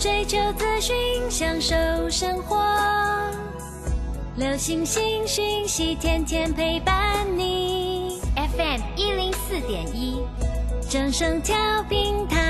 追求资讯，享受生活。流星星讯息，天天陪伴你。FM 一零四点一，掌声调平台。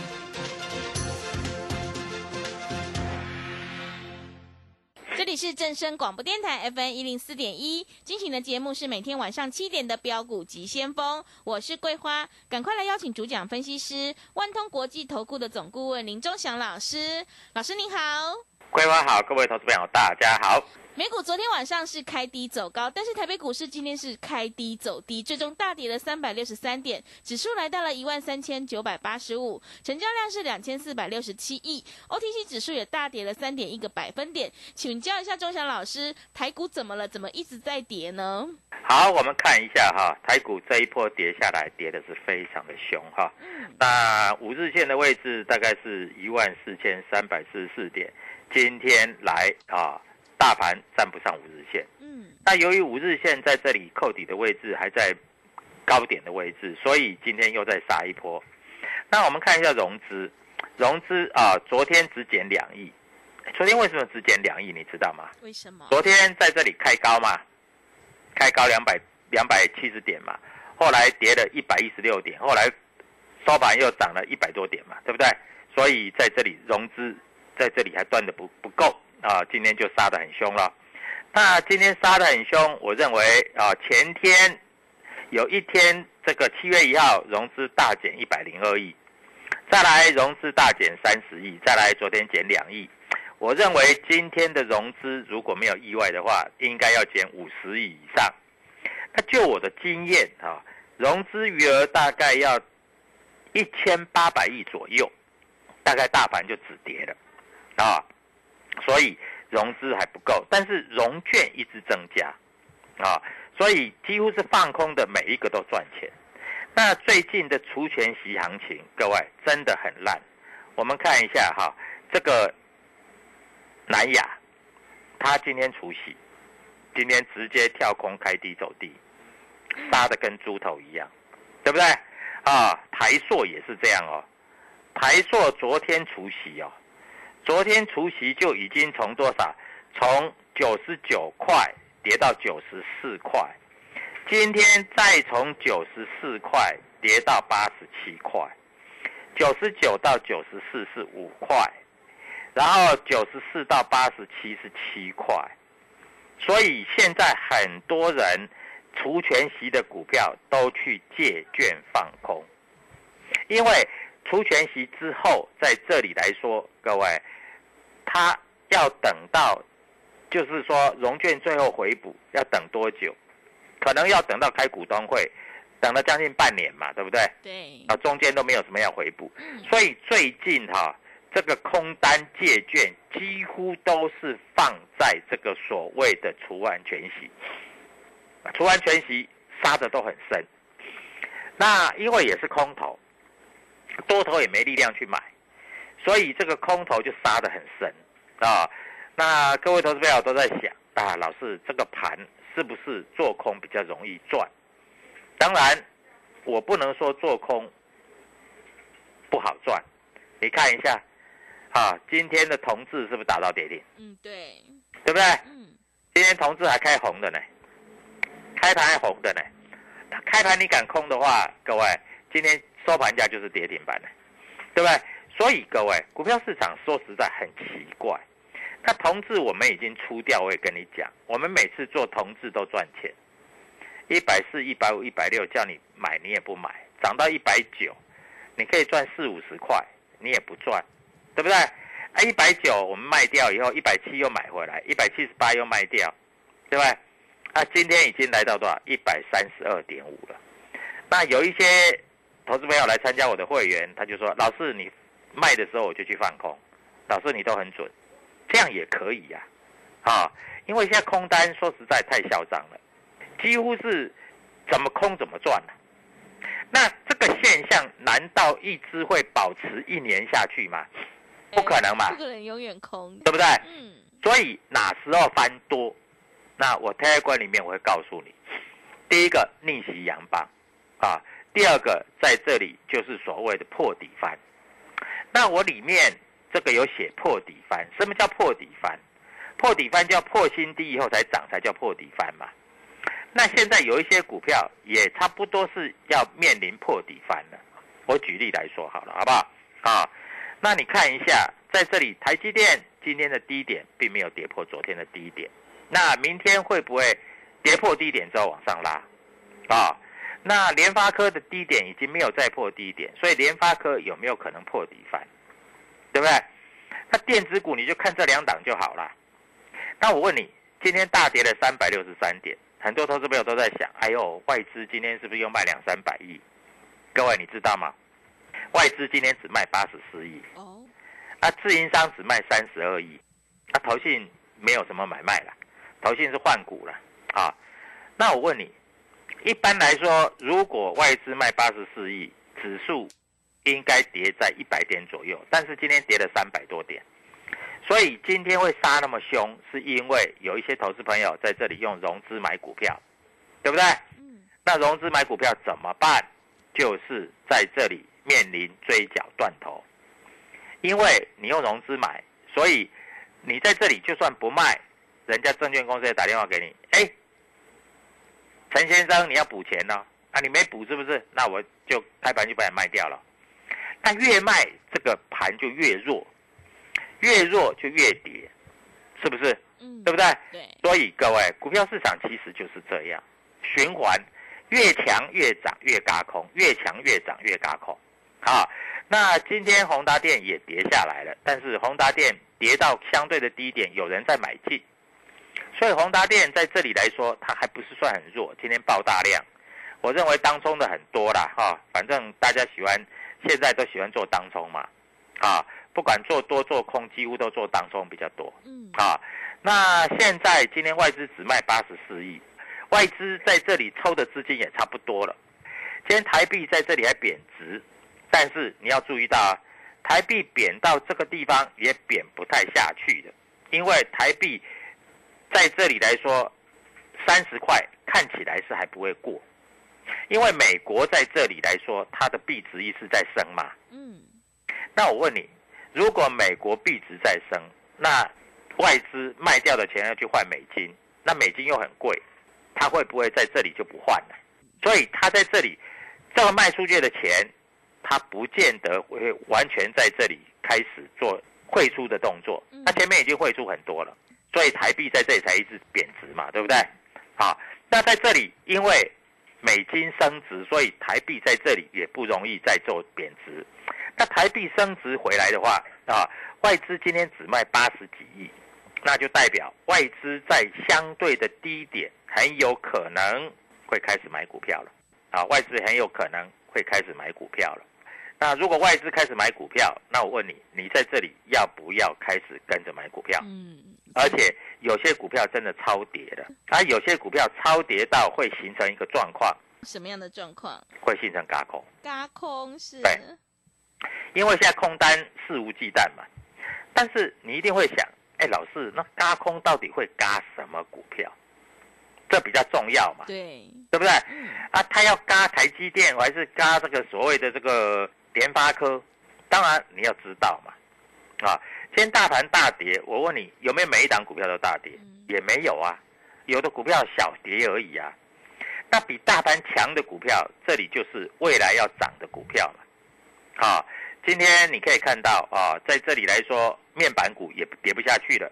是正声广播电台 FM 一零四点一，进行的节目是每天晚上七点的标股及先锋，我是桂花，赶快来邀请主讲分析师万通国际投顾的总顾问林忠祥老师，老师您好。桂花好，各位投资朋友大家好。美股昨天晚上是开低走高，但是台北股市今天是开低走低，最终大跌了三百六十三点，指数来到了一万三千九百八十五，成交量是两千四百六十七亿，OTC 指数也大跌了三点一个百分点。请教一下钟祥老师，台股怎么了？怎么一直在跌呢？好，我们看一下哈，台股这一波跌下来，跌的是非常的凶哈。那五日线的位置大概是一万四千三百四十四点，今天来啊。大盘站不上五日线，嗯，那由于五日线在这里扣底的位置还在高点的位置，所以今天又再杀一波。那我们看一下融资，融资啊，昨天只减两亿。昨天为什么只减两亿？你知道吗？为什么？昨天在这里开高嘛，开高两百两百七十点嘛，后来跌了一百一十六点，后来收盘又涨了一百多点嘛，对不对？所以在这里融资在这里还断的不不够。啊，今天就杀得很凶了。那今天杀得很凶，我认为啊，前天有一天这个七月一号融资大减一百零二亿，再来融资大减三十亿，再来昨天减两亿。我认为今天的融资如果没有意外的话，应该要减五十亿以上。那就我的经验啊，融资余额大概要一千八百亿左右，大概大盘就止跌了啊。所以融资还不够，但是融券一直增加，啊，所以几乎是放空的每一个都赚钱。那最近的除权息行情，各位真的很烂。我们看一下哈，这个南亚，它今天除息，今天直接跳空开低走低，杀的跟猪头一样，对不对？啊，台硕也是这样哦，台硕昨天除息哦。昨天除夕就已经从多少？从九十九块跌到九十四块，今天再从九十四块跌到八十七块，九十九到九十四是五块，然后九十四到八十七是七块，所以现在很多人除权息的股票都去借券放空，因为。除权息之后，在这里来说，各位，他要等到，就是说融券最后回补要等多久？可能要等到开股东会，等了将近半年嘛，对不对？对。啊，中间都没有什么要回补，所以最近哈，这个空单借券几乎都是放在这个所谓的除完全息，除完全息杀的都很深。那因为也是空头。多头也没力量去买，所以这个空头就杀得很深啊。那各位投资朋友都在想啊，老师这个盘是不是做空比较容易赚？当然，我不能说做空不好赚。你看一下，啊，今天的同志是不是打到跌停？嗯，对，对不对？嗯，今天同志还开红的呢，开盘还红的呢。开盘你敢空的话，各位，今天收盘价就是跌停板了，对不对？所以各位，股票市场说实在很奇怪。那同志我们已经出掉，我也跟你讲，我们每次做同志都赚钱，一百四、一百五、一百六，叫你买你也不买，涨到一百九，你可以赚四五十块，你也不赚，对不对？啊，一百九我们卖掉以后，一百七又买回来，一百七十八又卖掉，对不对？啊，今天已经来到多少？一百三十二点五了。那有一些投资朋友来参加我的会员，他就说：“老师，你卖的时候我就去放空，老师你都很准，这样也可以呀。”啊，因为现在空单说实在太嚣张了，几乎是怎么空怎么赚那这个现象难道一直会保持一年下去吗？不可能嘛，不可能永远空，对不对？嗯，所以哪时候翻多？那我推观里面我会告诉你，第一个逆袭阳棒，啊，第二个在这里就是所谓的破底翻。那我里面这个有写破底翻，什么叫破底翻？破底翻叫破新低以后才涨，才叫破底翻嘛。那现在有一些股票也差不多是要面临破底翻了。我举例来说好了，好不好？啊，那你看一下，在这里台积电今天的低点并没有跌破昨天的低点。那明天会不会跌破低点之后往上拉啊？那联发科的低点已经没有再破低点，所以联发科有没有可能破底翻？对不对？那电子股你就看这两档就好了。那我问你，今天大跌了三百六十三点，很多投资朋友都在想：哎呦，外资今天是不是又卖两三百亿？各位你知道吗？外资今天只卖八十四亿哦，啊，自营商只卖三十二亿，啊，投信没有什么买卖了。投信是换股了啊，那我问你，一般来说，如果外资卖八十四亿，指数应该跌在一百点左右，但是今天跌了三百多点，所以今天会杀那么凶，是因为有一些投资朋友在这里用融资买股票，对不对？嗯。那融资买股票怎么办？就是在这里面临追缴断头，因为你用融资买，所以你在这里就算不卖。人家证券公司也打电话给你，哎，陈先生，你要补钱呢？啊，你没补是不是？那我就开盘就把你卖掉了。那越卖这个盘就越弱，越弱就越跌，是不是？嗯，对不对？对。所以各位，股票市场其实就是这样，循环，越强越涨越嘎空，越强越涨越嘎空。好，那今天宏达电也跌下来了，但是宏达电跌到相对的低点，有人在买进。所以宏达电在这里来说，它还不是算很弱。今天爆大量，我认为当中的很多啦，哈，反正大家喜欢，现在都喜欢做当中嘛，啊，不管做多做空，几乎都做当中比较多，嗯，啊，那现在今天外资只卖八十四亿，外资在这里抽的资金也差不多了。今天台币在这里还贬值，但是你要注意到啊，台币贬到这个地方也贬不太下去的，因为台币。在这里来说，三十块看起来是还不会过，因为美国在这里来说，它的币值一直在升嘛。嗯。那我问你，如果美国币值在升，那外资卖掉的钱要去换美金，那美金又很贵，它会不会在这里就不换了？所以它在这里这个卖出去的钱，它不见得会完全在这里开始做汇出的动作，它前面已经汇出很多了。所以台币在这里才一直贬值嘛，对不对？好，那在这里因为美金升值，所以台币在这里也不容易再做贬值。那台币升值回来的话啊，外资今天只卖八十几亿，那就代表外资在相对的低点很有可能会开始买股票了。啊，外资很有可能会开始买股票了。那如果外资开始买股票，那我问你，你在这里要不要开始跟着买股票？嗯，而且有些股票真的超跌的，它有些股票超跌到会形成一个状况，什么样的状况？会形成嘎空。嘎空是？对，因为现在空单肆无忌惮嘛。但是你一定会想，哎，老师，那嘎空到底会嘎什么股票？这比较重要嘛？对，对不对？啊，他要嘎台积电，还是嘎这个所谓的这个？联发科，当然你要知道嘛，啊，今天大盘大跌，我问你有没有每一档股票都大跌？也没有啊，有的股票小跌而已啊。那比大盘强的股票，这里就是未来要涨的股票嘛。啊，今天你可以看到啊，在这里来说，面板股也跌不下去了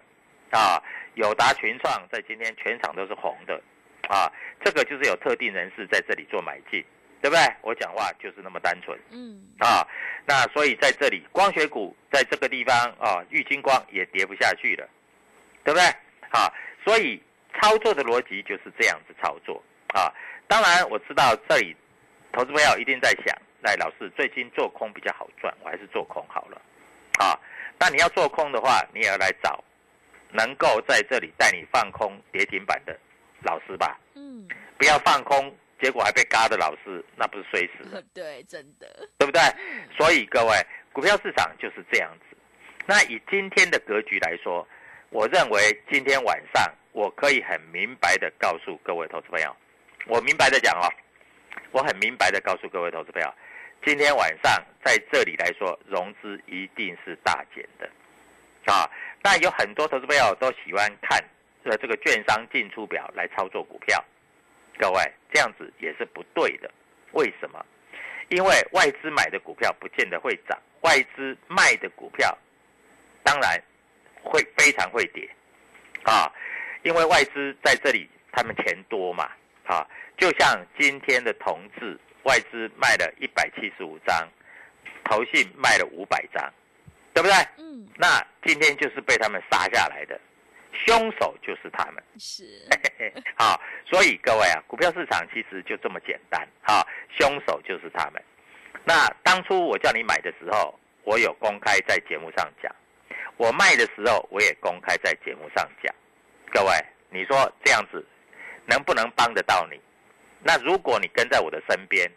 啊。友达、群创在今天全场都是红的啊，这个就是有特定人士在这里做买进，对不对？我讲话就是那么单纯。嗯，啊，那所以在这里，光学股在这个地方啊，玉金光也跌不下去了，对不对？啊，所以操作的逻辑就是这样子操作啊。当然我知道这里投资朋友一定在想，赖老师最近做空比较好赚，我还是做空好了。啊，那你要做空的话，你也要来找能够在这里带你放空跌停板的老师吧。嗯，不要放空，结果还被嘎的老师，那不是衰死了。对，真的，对不对？所以各位，股票市场就是这样子。那以今天的格局来说，我认为今天晚上我可以很明白的告诉各位投资朋友，我明白的讲哦，我很明白的告诉各位投资朋友，今天晚上在这里来说，融资一定是大减的啊。那有很多投资朋友都喜欢看呃这个券商进出表来操作股票，各位这样子也是不对的。为什么？因为外资买的股票不见得会涨，外资卖的股票当然会非常会跌啊，因为外资在这里他们钱多嘛啊，就像今天的同志，外资卖了一百七十五张，投信卖了五百张，对不对？嗯，那今天就是被他们杀下来的，凶手就是他们。是，好，所以各位啊，股票市场其实就这么简单啊，凶手就是他们。那当初我叫你买的时候，我有公开在节目上讲；我卖的时候，我也公开在节目上讲。各位，你说这样子能不能帮得到你？那如果你跟在我的身边，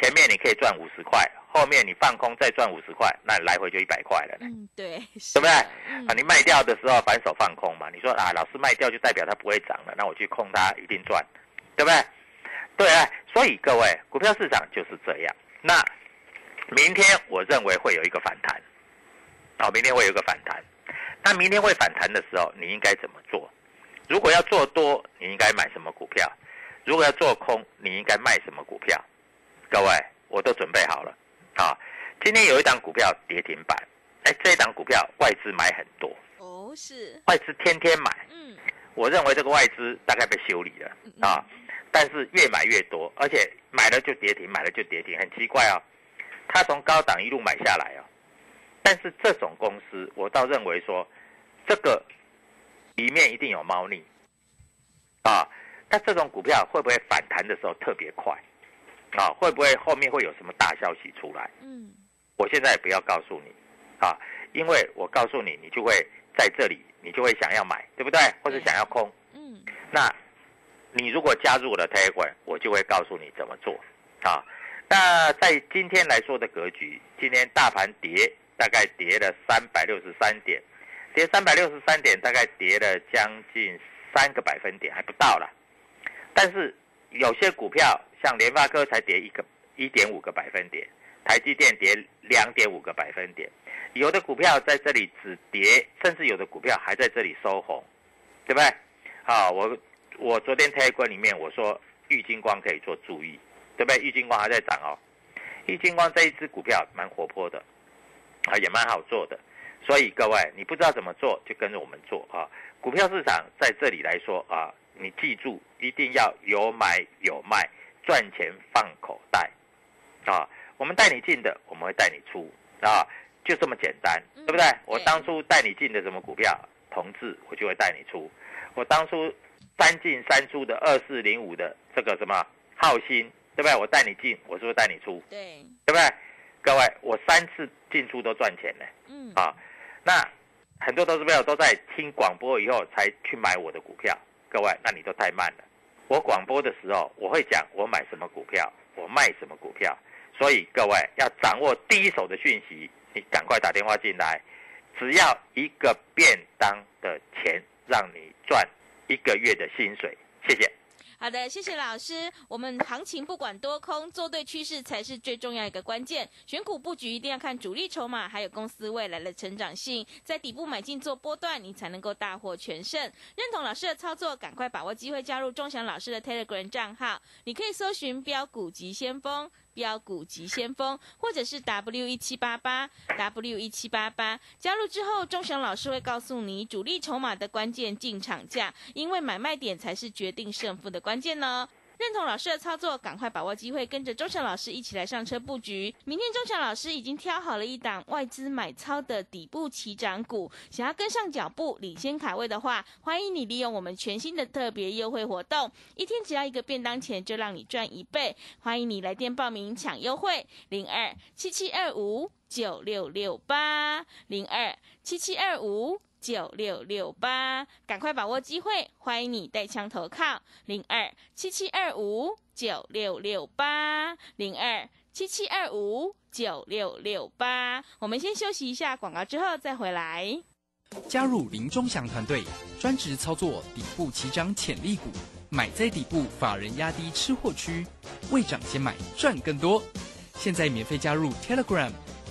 前面你可以赚五十块，后面你放空再赚五十块，那来回就一百块了呢。嗯，对，对不对？嗯啊，你卖掉的时候反手放空嘛，你说啊，老师卖掉就代表它不会涨了，那我去空它一定赚，对不对？对啊，所以各位，股票市场就是这样。那明天我认为会有一个反弹，好、明天会有一个反弹。那明天会反弹的时候，你应该怎么做？如果要做多，你应该买什么股票？如果要做空，你应该卖什么股票？各位，我都准备好了啊！今天有一档股票跌停板，哎，这一档股票外资买很多，哦，是，外资天天买。嗯，我认为这个外资大概被修理了啊，但是越买越多，而且买了就跌停，买了就跌停，很奇怪哦。他从高档一路买下来哦，但是这种公司，我倒认为说，这个里面一定有猫腻啊。那这种股票会不会反弹的时候特别快啊？会不会后面会有什么大消息出来？嗯，我现在也不要告诉你啊，因为我告诉你，你就会在这里，你就会想要买，对不对？或者想要空。嗯，那你如果加入我的 Telegram，我就会告诉你怎么做啊。那在今天来说的格局，今天大盘跌，大概跌了三百六十三点，跌三百六十三点，大概跌了将近三个百分点，还不到了。但是有些股票像联发科才跌一个一点五个百分点，台积电跌两点五个百分点，有的股票在这里只跌，甚至有的股票还在这里收红，对不对？好，我我昨天 Telegram 里面我说玉金光可以做注意，对不对？玉金光还在涨哦，玉金光这一只股票蛮活泼的，啊，也蛮好做的。所以各位，你不知道怎么做，就跟着我们做啊。股票市场在这里来说啊，你记住一定要有买有卖，赚钱放口袋啊。我们带你进的，我们会带你出啊，就这么简单，嗯对不对？我对当初带你进的什么股票，同志，我就会带你出。我当初三进三出的二四零五的这个什么浩鑫，对不对？我带你进，我是不是带你出？对，对不对？各位，我三次进出都赚钱呢。嗯，啊，那很多投资朋友都在听广播以后才去买我的股票，各位，那你都太慢了。我广播的时候，我会讲我买什么股票，我卖什么股票，所以各位要掌握第一手的讯息，你赶快打电话进来，只要一个便当的钱，让你赚一个月的薪水，谢谢。好的，谢谢老师。我们行情不管多空，做对趋势才是最重要一个关键。选股布局一定要看主力筹码，还有公司未来的成长性，在底部买进做波段，你才能够大获全胜。认同老师的操作，赶快把握机会加入钟祥老师的 Telegram 账号，你可以搜寻标股急先锋。标股及先锋，或者是 W 一七八八 W 一七八八，加入之后，钟祥老师会告诉你主力筹码的关键进场价，因为买卖点才是决定胜负的关键呢。认同老师的操作，赶快把握机会，跟着周强老师一起来上车布局。明天周强老师已经挑好了一档外资买超的底部起涨股，想要跟上脚步、领先卡位的话，欢迎你利用我们全新的特别优惠活动，一天只要一个便当钱就让你赚一倍。欢迎你来电报名抢优惠，零二七七二五九六六八零二七七二五。九六六八，赶快把握机会！欢迎你带枪投靠零二七七二五九六六八零二七七二五九六六八。我们先休息一下广告，之后再回来。加入林中祥团队，专职操作底部起涨潜力股，买在底部，法人压低吃货区，未涨先买赚更多。现在免费加入 Telegram。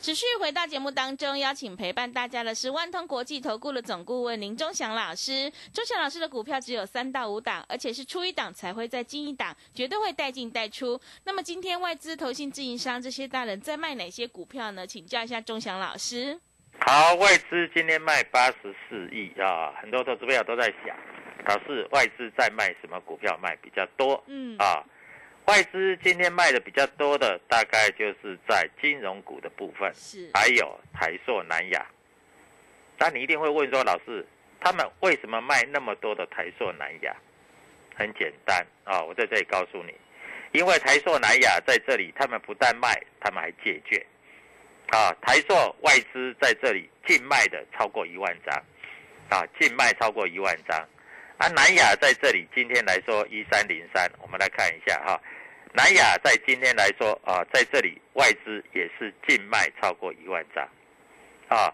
持续回到节目当中，邀请陪伴大家的是万通国际投顾的总顾问林忠祥老师。忠祥老师的股票只有三到五档，而且是出一档才会再进一档，绝对会带进带出。那么今天外资、投信、自营商这些大人在卖哪些股票呢？请教一下忠祥老师。好，外资今天卖八十四亿啊，很多投资朋友都在想，老师外资在卖什么股票卖比较多？嗯啊。外资今天卖的比较多的，大概就是在金融股的部分，是还有台塑、南亚。那你一定会问说，老师，他们为什么卖那么多的台塑、南亚？很简单啊，我在这里告诉你，因为台塑、南亚在这里，他们不但卖，他们还借券。啊，台塑外资在这里净卖的超过一万张，啊，净卖超过一万张。啊，南亚在这里今天来说一三零三，我们来看一下哈。南亚在今天来说啊，在这里外资也是净卖超过一万张，啊，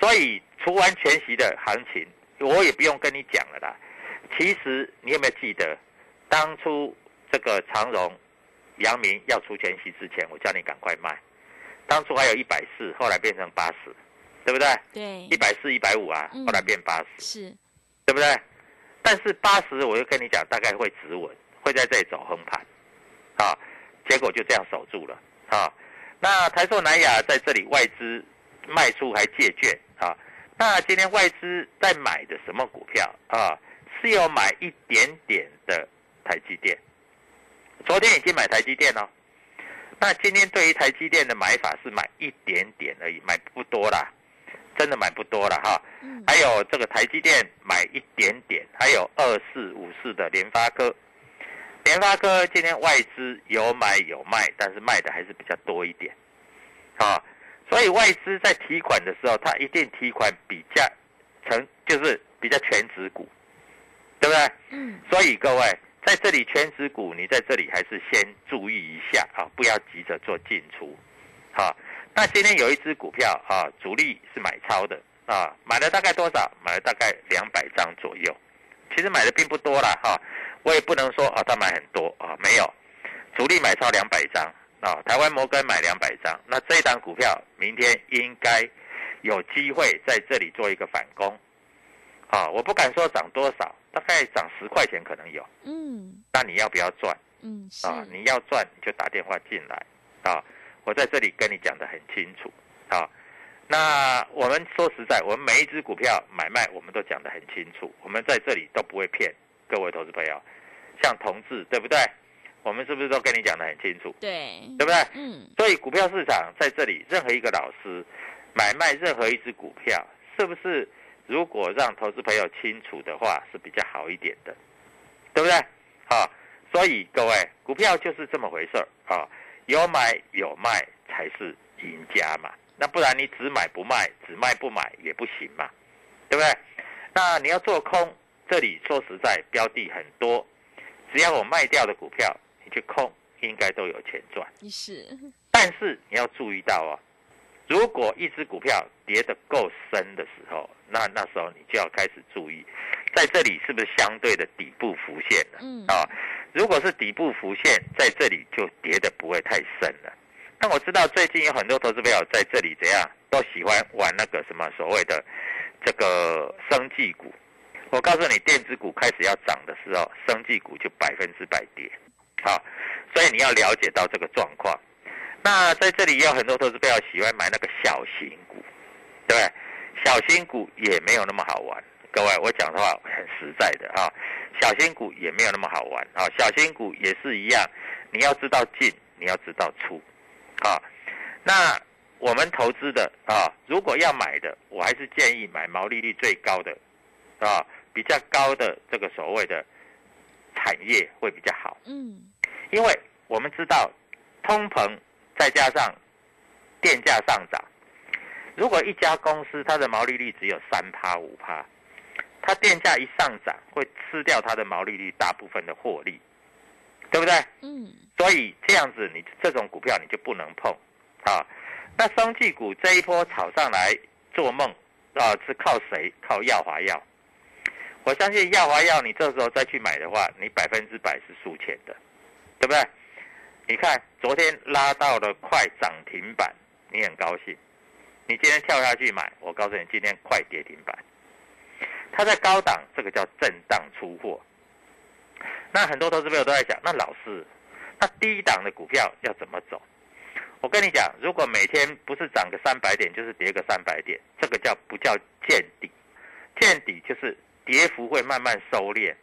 所以除完全息的行情，我也不用跟你讲了啦。其实你有没有记得，当初这个长荣、阳明要出前夕之前，我叫你赶快卖。当初还有一百四，后来变成八十，对不对？对。一百四、一百五啊，后来变八十，是，对不对？但是八十，我就跟你讲，大概会止稳，会在这里走横盘。啊，结果就这样守住了啊。那台塑南亚在这里外资卖出还借券啊。那今天外资在买的什么股票啊？是有买一点点的台积电。昨天已经买台积电了。那今天对于台积电的买法是买一点点而已，买不多啦，真的买不多了哈。还有这个台积电买一点点，还有二四五四的联发科。联发科今天外资有买有卖，但是卖的还是比较多一点，啊，所以外资在提款的时候，它一定提款比较成就是比较全值股，对不对？嗯。所以各位在这里全值股，你在这里还是先注意一下啊，不要急着做进出，好。那今天有一只股票啊，主力是买超的啊，买了大概多少？买了大概两百张左右，其实买的并不多了哈。我也不能说啊，他买很多啊，没有，主力买超两百张啊，台湾摩根买两百张，那这档股票明天应该有机会在这里做一个反攻，啊，我不敢说涨多少，大概涨十块钱可能有，嗯，那你要不要赚？嗯，啊，你要赚你就打电话进来，啊，我在这里跟你讲的很清楚，啊，那我们说实在，我们每一只股票买卖我们都讲得很清楚，我们在这里都不会骗。各位投资朋友，像同志对不对？我们是不是都跟你讲的很清楚？对，对不对？嗯。所以股票市场在这里，任何一个老师买卖任何一只股票，是不是如果让投资朋友清楚的话，是比较好一点的，对不对？好，所以各位，股票就是这么回事儿啊，有买有卖才是赢家嘛。那不然你只买不卖，只卖不买也不行嘛，对不对？那你要做空，这里说实在标的很多，只要我卖掉的股票，你去控应该都有钱赚。是，但是你要注意到哦，如果一只股票跌得够深的时候，那那时候你就要开始注意，在这里是不是相对的底部浮现了？嗯啊，如果是底部浮现，在这里就跌得不会太深了。那我知道最近有很多投资朋友在这里怎样，都喜欢玩那个什么所谓的这个生技股。我告诉你，电子股开始要涨的时候，生技股就百分之百跌。好，所以你要了解到这个状况。那在这里也有很多投资朋友喜欢买那个小型股，对不对？小型股也没有那么好玩。各位，我讲的话很实在的啊，小型股也没有那么好玩啊。小型股也是一样，你要知道进，你要知道出。啊，那我们投资的啊，如果要买的，我还是建议买毛利率最高的，啊，比较高的这个所谓的产业会比较好。嗯，因为我们知道通膨再加上电价上涨，如果一家公司它的毛利率只有三趴五趴，它电价一上涨会吃掉它的毛利率大部分的获利，对不对？嗯，所以这样子，你这种股票你就不能碰啊。那生技股这一波炒上来做梦啊，是靠谁？靠耀华药。我相信耀华药，你这时候再去买的话，你百分之百是输钱的，对不对？你看昨天拉到了快涨停板，你很高兴。你今天跳下去买，我告诉你，今天快跌停板。它在高档，这个叫震荡出货。那很多投资朋友都在讲，那老师，那低档的股票要怎么走？我跟你讲，如果每天不是涨个三百点，就是跌个三百点，这个叫不叫见底？见底就是跌幅会慢慢收敛，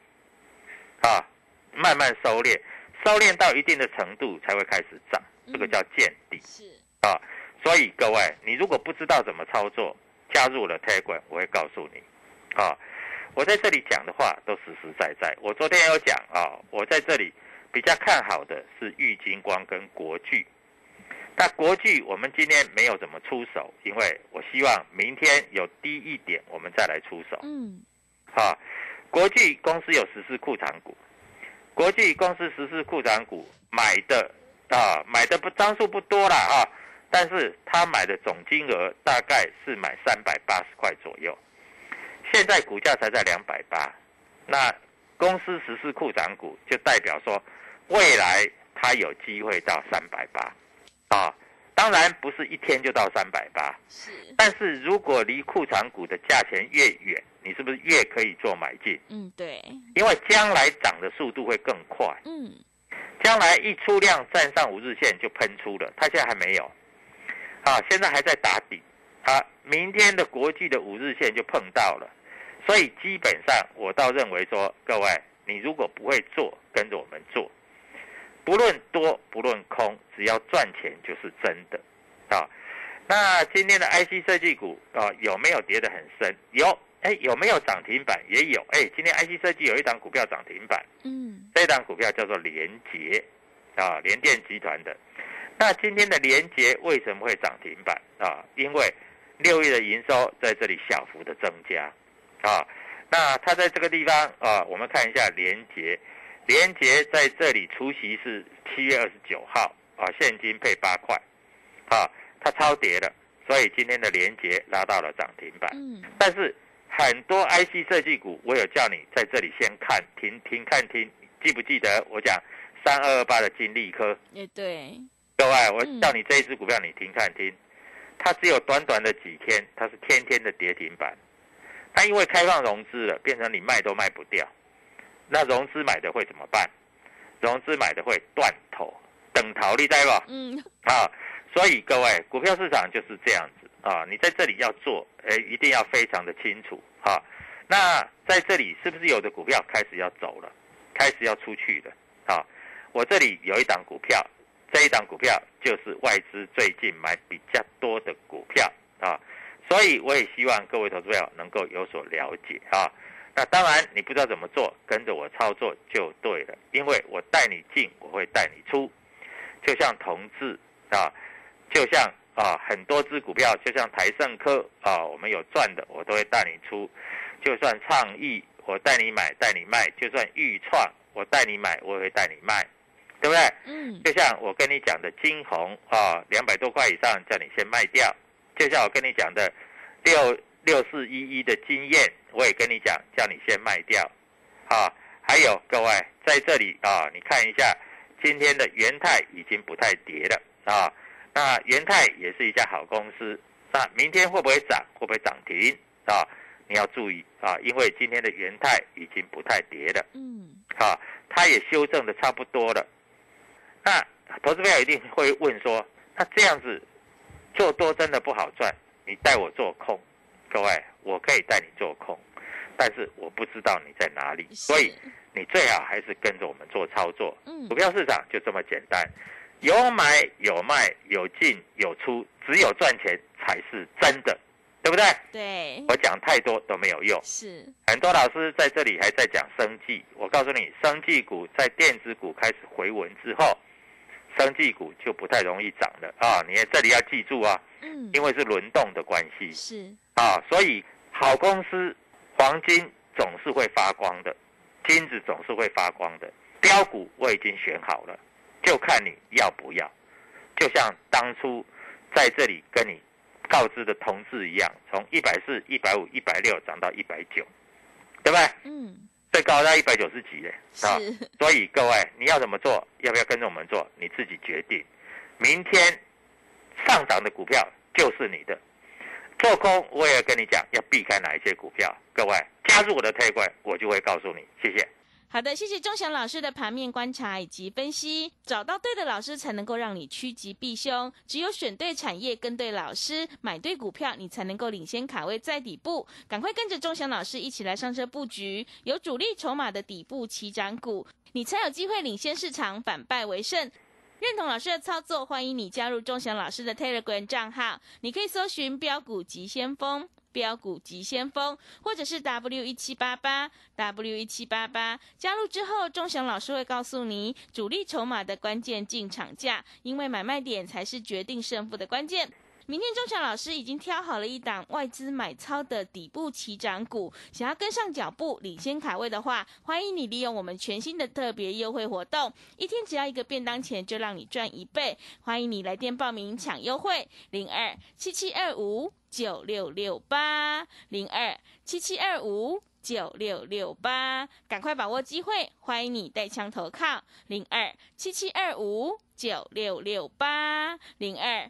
啊，慢慢收敛，收敛到一定的程度才会开始涨，这个叫见底是，啊。所以各位，你如果不知道怎么操作，加入了 Telegram，我会告诉你，啊。我在这里讲的话都实实在在。我昨天有讲啊，我在这里比较看好的是玉金光跟国巨。那国巨我们今天没有怎么出手，因为我希望明天有低一点我们再来出手。嗯，啊，国际公司有实施库藏股，国际公司实施库藏股买的啊，买的不张数不多啦啊，但是他买的总金额大概是买三百八十块左右。现在股价才在两百八，那公司实施库涨股，就代表说未来它有机会到三百八，啊，当然不是一天就到三百八，是，但是如果离库藏股的价钱越远，你是不是越可以做买进？嗯，对，因为将来涨的速度会更快，嗯，将来一出量站上五日线就喷出了，它现在还没有，啊，现在还在打底，啊，明天的国际的五日线就碰到了。所以基本上，我倒认为说，各位，你如果不会做，跟着我们做，不论多不论空，只要赚钱就是真的，啊。那今天的 IC 设计股啊，有没有跌得很深？有，哎，有没有涨停板？也有，哎，今天 IC 设计有一档股票涨停板，嗯，这档股票叫做联捷，啊，联电集团的。那今天的联捷为什么会涨停板啊？因为六月的营收在这里小幅的增加。啊，那它在这个地方啊，我们看一下连结，连杰在这里出席是七月二十九号啊，现金配八块，啊，它超跌了，所以今天的连杰拉到了涨停板。嗯，但是很多 IC 设计股，我有叫你在这里先看停停看听，记不记得我讲三二二八的金利科？也对，各位，我叫你这一只股票你停看听，它只有短短的几天，它是天天的跌停板。它因为开放融资了，变成你卖都卖不掉，那融资买的会怎么办？融资买的会断头，等逃利在吧？嗯，啊，所以各位，股票市场就是这样子啊，你在这里要做，哎，一定要非常的清楚啊。那在这里是不是有的股票开始要走了，开始要出去了？啊，我这里有一档股票，这一档股票就是外资最近买比较多的股票啊。所以我也希望各位投资者能够有所了解啊。那当然，你不知道怎么做，跟着我操作就对了。因为我带你进，我会带你出，就像同志啊，就像啊很多只股票，就像台盛科啊，我们有赚的，我都会带你出。就算创意我带你买带你卖，就算预创我带你买我也会带你卖，对不对？嗯，就像我跟你讲的金红啊，两百多块以上叫你先卖掉。就像我跟你讲的六六四一一的经验，我也跟你讲，叫你先卖掉。啊，还有各位在这里啊，你看一下今天的元泰已经不太跌了啊。那元泰也是一家好公司，那明天会不会涨？会不会涨停啊？你要注意啊，因为今天的元泰已经不太跌了。嗯，啊，它也修正的差不多了。那投资票一定会问说，那这样子做多真的不好赚？你带我做空，各位，我可以带你做空，但是我不知道你在哪里，所以你最好还是跟着我们做操作。嗯股票市场就这么简单，有买有卖，有进有出，只有赚钱才是真的，对不对？对，我讲太多都没有用。是，很多老师在这里还在讲生技，我告诉你，生技股在电子股开始回稳之后，生技股就不太容易涨了啊！你这里要记住啊，嗯，因为是轮动的关系是，啊，所以好公司黄金总是会发光的，金子总是会发光的。标股我已经选好了，就看你要不要。就像当初在这里跟你告知的同志一样，从一百四、一百五、一百六涨到一百九，对不对？嗯，最高到一百九十几嘞，啊！是，所以各位，你要怎么做？要不要跟着我们做？你自己决定。明天上涨的股票就是你的，做空我也跟你讲要避开哪一些股票。各位加入我的推广，我就会告诉你。谢谢。好的，谢谢钟祥老师的盘面观察以及分析。找到对的老师，才能够让你趋吉避凶。只有选对产业，跟对老师，买对股票，你才能够领先卡位在底部。赶快跟着钟祥老师一起来上车布局，有主力筹码的底部起涨股，你才有机会领先市场，反败为胜。认同老师的操作，欢迎你加入钟祥老师的 Telegram 账号，你可以搜寻标股急先锋。标股急先锋，或者是 W 一七八八 W 一七八八，加入之后，钟祥老师会告诉你主力筹码的关键进场价，因为买卖点才是决定胜负的关键。明天钟祥老师已经挑好了一档外资买超的底部起涨股，想要跟上脚步、领先卡位的话，欢迎你利用我们全新的特别优惠活动，一天只要一个便当钱就让你赚一倍。欢迎你来电报名抢优惠，零二七七二五九六六八零二七七二五九六六八，赶快把握机会！欢迎你带枪投靠零二七七二五九六六八零二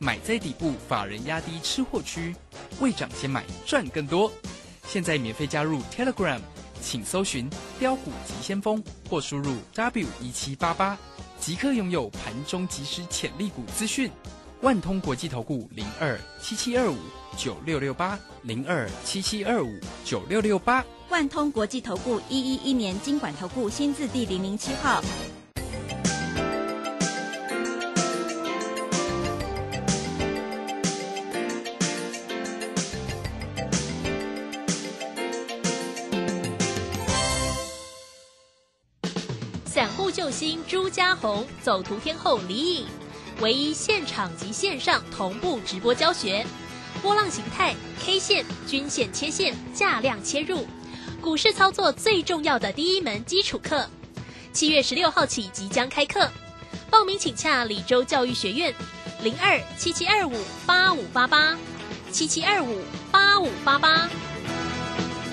买在底部，法人压低吃货区，未涨先买赚更多。现在免费加入 Telegram，请搜寻“标股急先锋”或输入 W 一七八八，即刻拥有盘中即时潜力股资讯。万通国际投顾零二七七二五九六六八零二七七二五九六六八。万通国际投顾一一一年经管投顾新字第零零七号。新朱家红，走图天后李颖，唯一现场及线上同步直播教学，波浪形态、K 线、均线切线、价量切入，股市操作最重要的第一门基础课。七月十六号起即将开课，报名请洽李州教育学院，零二七七二五八五八八，七七二五八五八八。